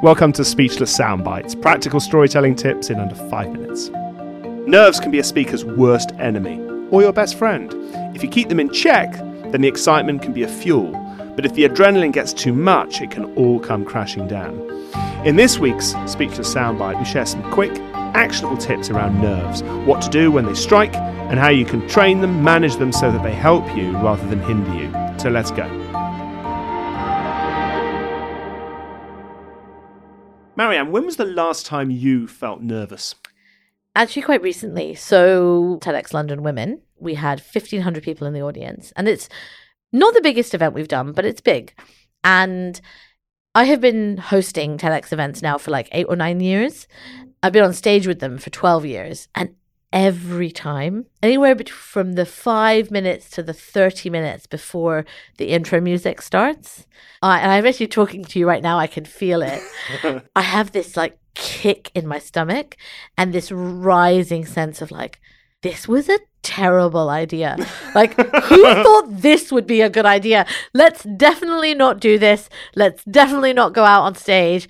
Welcome to Speechless Soundbites, practical storytelling tips in under five minutes. Nerves can be a speaker's worst enemy, or your best friend. If you keep them in check, then the excitement can be a fuel. But if the adrenaline gets too much, it can all come crashing down. In this week's Speechless Soundbite, we share some quick, actionable tips around nerves, what to do when they strike, and how you can train them, manage them so that they help you rather than hinder you. So let's go. Maryam, when was the last time you felt nervous? Actually, quite recently. So, TEDx London Women, we had 1,500 people in the audience. And it's not the biggest event we've done, but it's big. And I have been hosting TEDx events now for like eight or nine years. I've been on stage with them for 12 years. And every time, anywhere from the five minutes to the 30 minutes before the intro music starts. Uh, and I'm actually talking to you right now, I can feel it. I have this like kick in my stomach and this rising sense of like, this was a terrible idea. Like, who thought this would be a good idea? Let's definitely not do this. Let's definitely not go out on stage.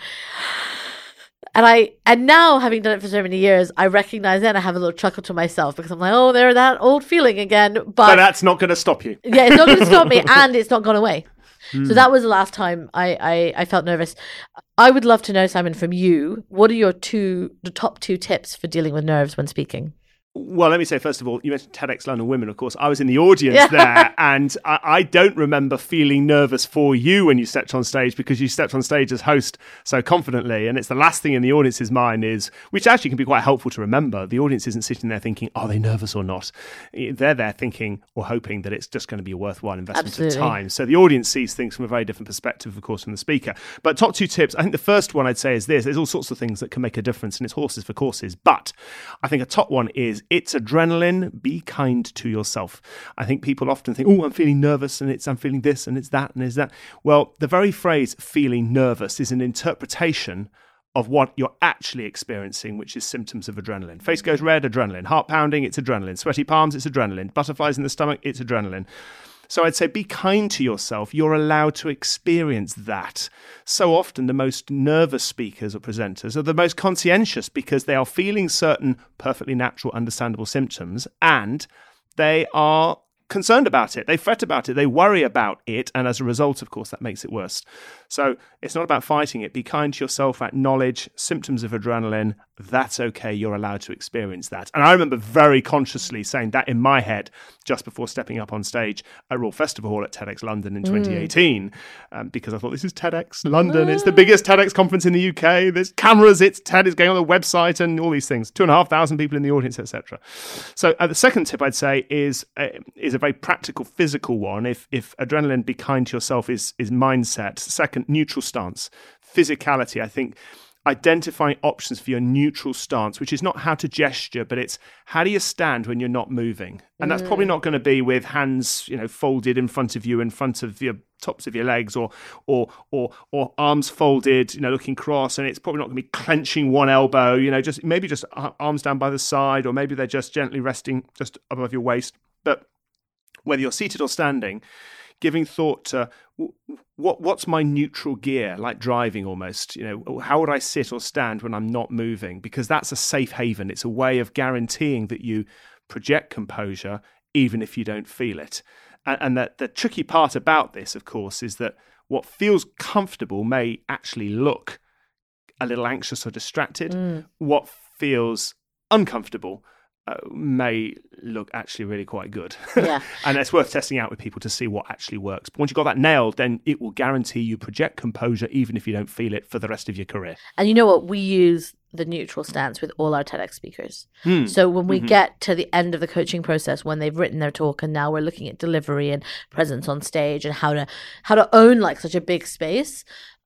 And I and now having done it for so many years, I recognize and I have a little chuckle to myself because I'm like, oh, there's that old feeling again. But, but that's not going to stop you. yeah, it's not going to stop me, and it's not gone away. Mm. So that was the last time I, I I felt nervous. I would love to know, Simon, from you, what are your two the top two tips for dealing with nerves when speaking? Well, let me say first of all, you mentioned TEDx London Women. Of course, I was in the audience there, and I, I, don't remember feeling nervous for you when you stepped on stage because you stepped on stage as host so confidently. And it's the last thing in the audience's mind is, which actually can be quite helpful to remember. The audience isn't sitting there thinking, "Are they nervous or not?" They're there thinking or hoping that it's just going to be a worthwhile investment Absolutely. of time. So the audience sees things from a very different perspective, of course, from the speaker. But top two tips. I think the first one I'd say is this: there's all sorts of things that can make a difference, and it's horses for courses. But I think a top one is it's adrenaline. Be kind to yourself. I think people often think, oh, I'm feeling nervous and it's I'm feeling this and it's that and it's that. Well, the very phrase feeling nervous is an interpretation of what you're actually experiencing, which is symptoms of adrenaline. Face goes red, adrenaline. Heart pounding, it's adrenaline. Sweaty palms, it's adrenaline. Butterflies in the stomach, it's adrenaline. So I'd say be kind to yourself. You're allowed to experience that. So often, the most nervous speakers or presenters are the most conscientious because they are feeling certain perfectly natural, understandable symptoms and they are concerned about it. They fret about it. They worry about it. And as a result, of course, that makes it worse. So it's not about fighting it. Be kind to yourself, acknowledge symptoms of adrenaline. That's okay. You're allowed to experience that. And I remember very consciously saying that in my head just before stepping up on stage at Royal Festival Hall at TEDx London in 2018, mm. um, because I thought this is TEDx London. It's the biggest TEDx conference in the UK. There's cameras. It's TED. It's going on the website and all these things. Two and a half thousand people in the audience, etc. So uh, the second tip I'd say is uh, is a very practical, physical one. If if adrenaline, be kind to yourself is is mindset. Second, neutral stance. Physicality, I think identifying options for your neutral stance, which is not how to gesture, but it's how do you stand when you're not moving? And that's probably mm. not going to be with hands, you know, folded in front of you, in front of your tops of your legs, or or or or arms folded, you know, looking cross. And it's probably not going to be clenching one elbow, you know, just maybe just arms down by the side, or maybe they're just gently resting just above your waist. But whether you're seated or standing, giving thought to what what's my neutral gear like driving almost? You know how would i sit or stand when i'm not moving? Because that's a safe haven. It's a way of guaranteeing that you project composure even if you don't feel it. And, and the, the tricky part about this of course is that what feels comfortable may actually look a little anxious or distracted. Mm. what feels uncomfortable may look actually really quite good. Yeah. and it's worth testing out with people to see what actually works. But once you've got that nailed, then it will guarantee you project composure even if you don't feel it for the rest of your career. And you know what? We use the neutral stance with all our TEDx speakers. Hmm. So when we mm-hmm. get to the end of the coaching process, when they've written their talk and now we're looking at delivery and presence on stage and how to how to own like such a big space,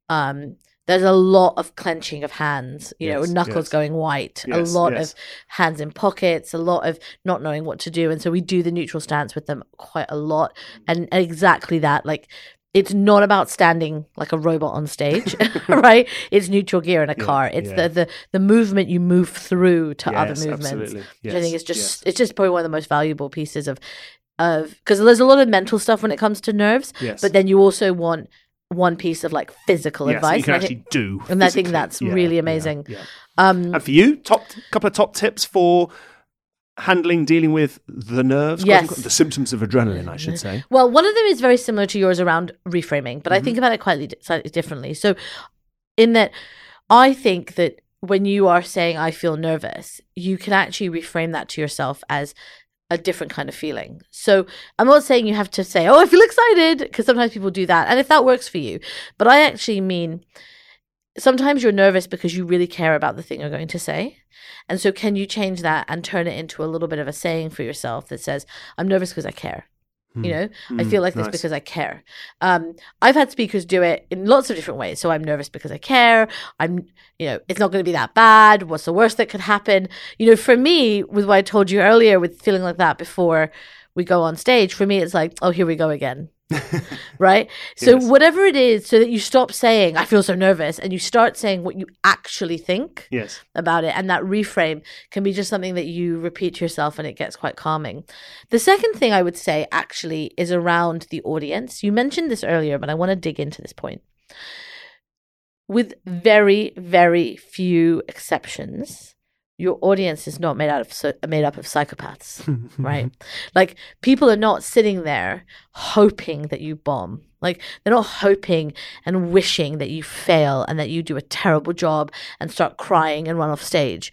um, there's a lot of clenching of hands, you yes, know, knuckles yes. going white, yes, a lot of hands in pockets, a lot of not knowing what to do. And so we do the neutral stance with them quite a lot. Mm. And exactly that, like, it's not about standing like a robot on stage, right? It's neutral gear in a yeah, car. It's yeah. the, the the movement you move through to other movements. Which I think is just it's just probably one of the most valuable pieces of of because there's a lot of mental stuff when it comes to nerves. But then you also want one piece of like physical Yes, advice. you can and actually think- do. and I think that's Yeah, really amazing. yeah. Um, And for you, top couple of top tips for handling, dealing with the nerves, Yes. the symptoms of adrenaline, I should say. Well, one of them is very similar to yours around reframing, but I Mm-hmm. think about it quite slightly differently. So, in that, I think that when you are saying, I feel nervous, you can actually reframe that to yourself as a different kind of feeling. So, I'm not saying you have to say, Oh, I feel excited, because sometimes people do that. And if that works for you, but I actually mean, sometimes you're nervous because you really care about the thing you're going to say. And so, can you change that and turn it into a little bit of a saying for yourself that says, I'm nervous because I care? You know, I Mm, feel like this because I care. Um, I've had speakers do it in lots of different ways. So I'm nervous because I care. I'm, you know, it's not going to be that bad. What's the worst that could happen? You know, for me, with what I told you earlier, with feeling like that before we go on stage, for me, it's like, oh, here we go again. right? So Yes. whatever it is, so that you stop saying, I feel so nervous, and you start saying what you actually think Yes. about it. And that reframe can be just something that you repeat to yourself and it gets quite calming. The second thing I would say actually is around the audience. You mentioned this earlier, but I want to dig into this point. With very, very few exceptions, your audience is not made out of made up of psychopaths, right? Like people are not sitting there hoping that you bomb. Like they're not hoping and wishing that you fail and that you do a terrible job and start crying and run off stage.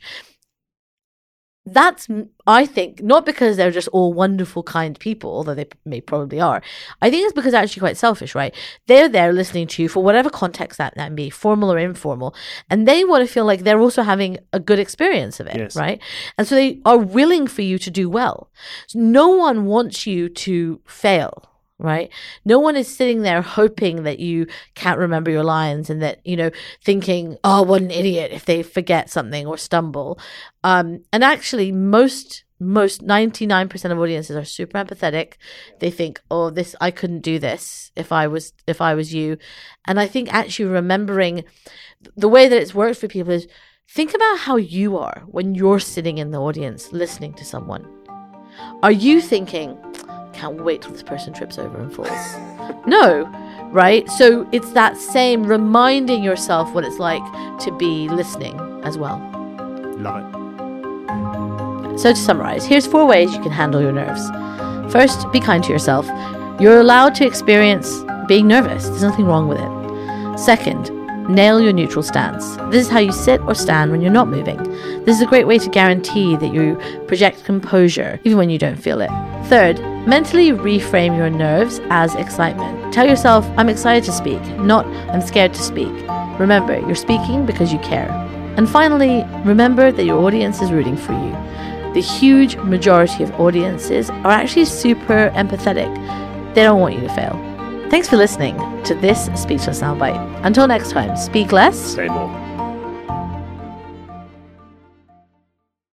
That's, I think, not because they're just all wonderful, kind people, although they may probably are. I think it's because they're actually quite selfish, right? They're there listening to you for whatever context that that be, formal or informal, and they want to feel like they're also having a good experience of it, Yes. right? And so they are willing for you to do well. So no one wants you to fail, right? No one is sitting there hoping that you can't remember your lines and that, you know, thinking, oh, what an idiot if they forget something or stumble. Um, and actually, most most 99% of audiences are super empathetic they think oh this i couldn't do this if i was if i was you and i think actually remembering the way that it's worked for people is think about how you are when you're sitting in the audience listening to someone are you thinking can't wait till this person trips over and falls no right so it's that same reminding yourself what it's like to be listening as well Love it. so, to summarize, here's four ways you can handle your nerves. First, be kind to yourself. You're allowed to experience being nervous, there's nothing wrong with it. Second, nail your neutral stance. This is how you sit or stand when you're not moving. This is a great way to guarantee that you project composure even when you don't feel it. Third, mentally reframe your nerves as excitement. Tell yourself, I'm excited to speak, not I'm scared to speak. Remember, you're speaking because you care. And finally, remember that your audience is rooting for you. The huge majority of audiences are actually super empathetic. They don't want you to fail. Thanks for listening to this Speechless Soundbite. Until next time, speak less Say more.